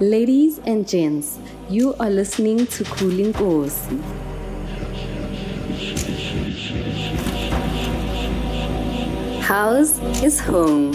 Ladies and gents, you are listening to Cooling Kosi. House is home.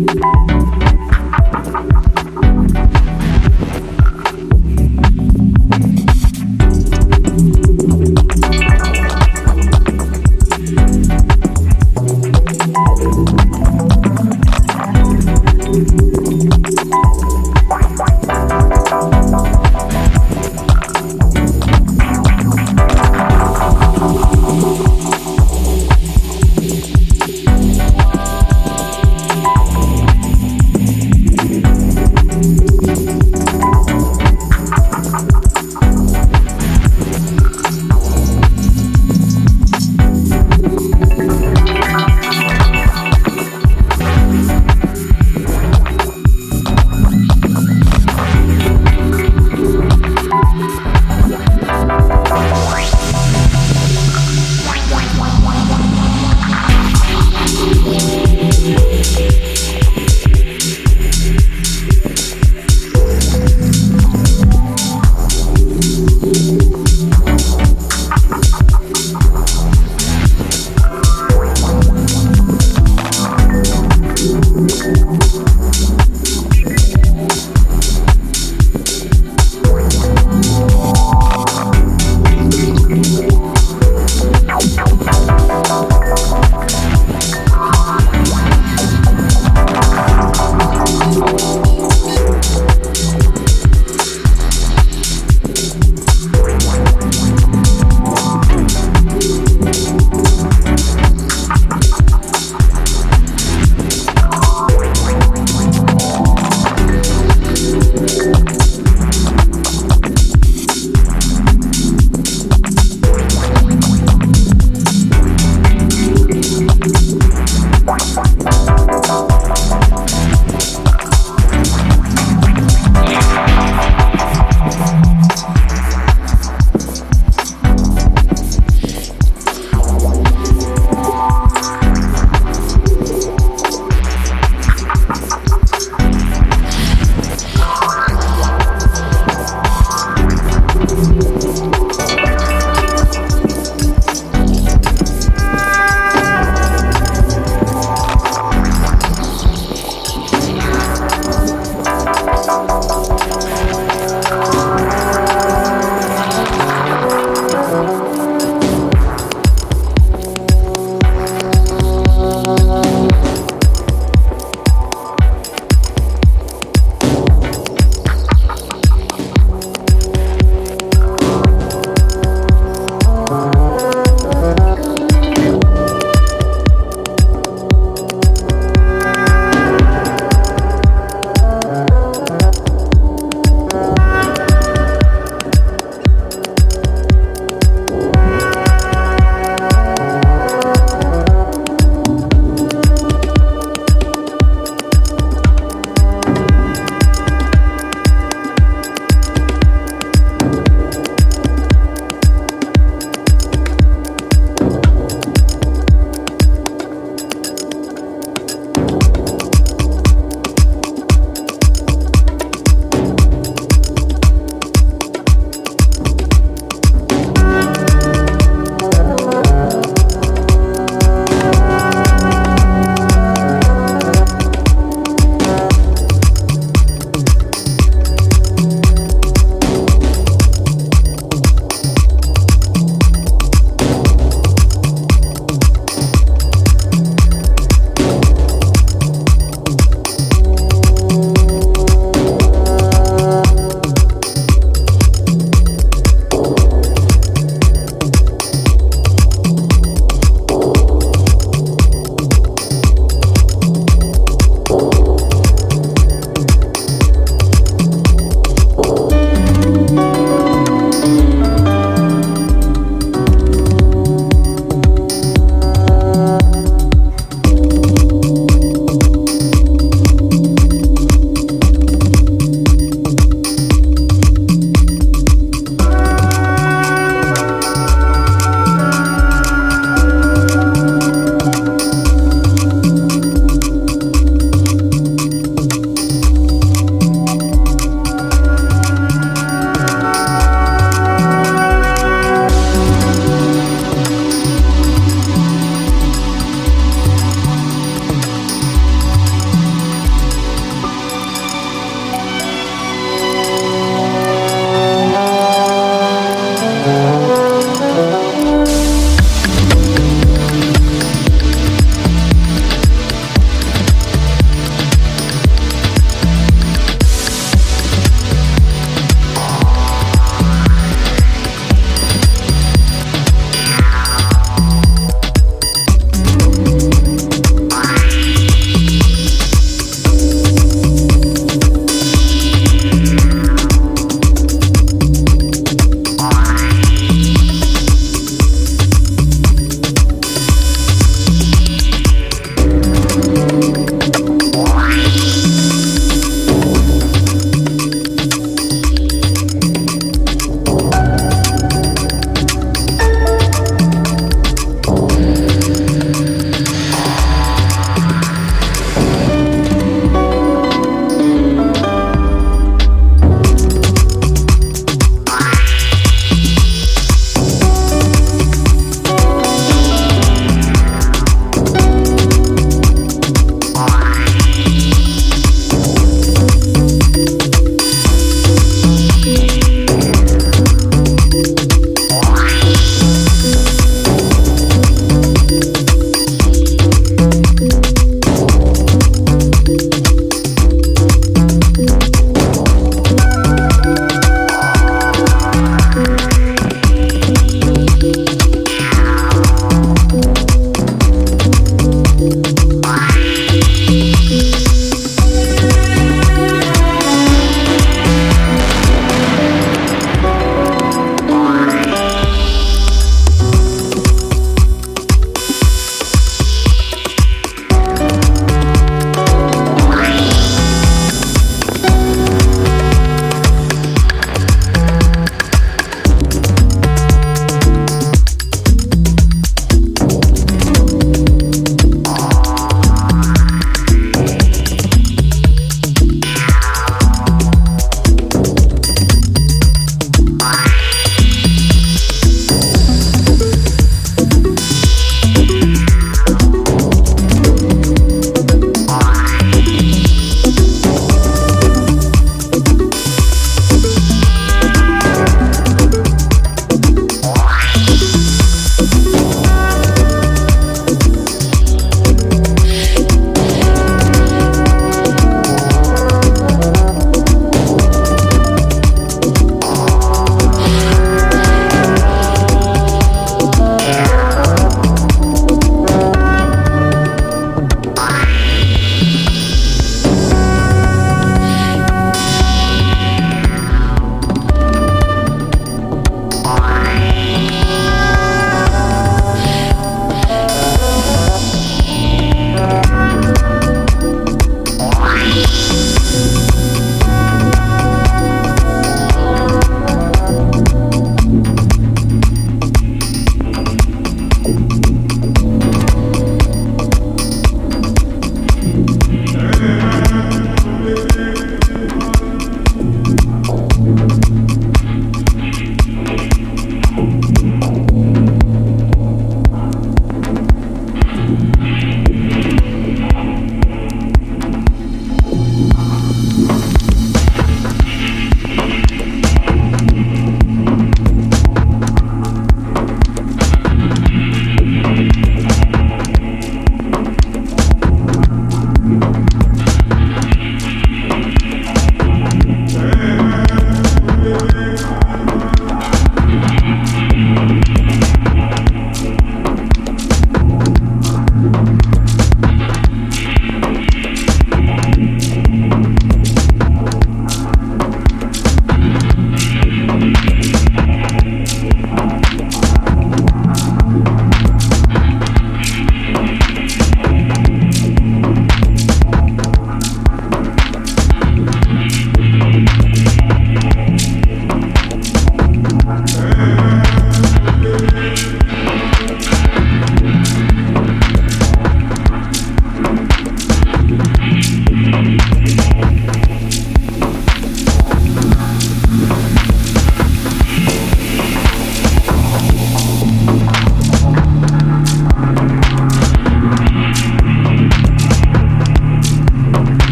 you.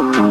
Yes,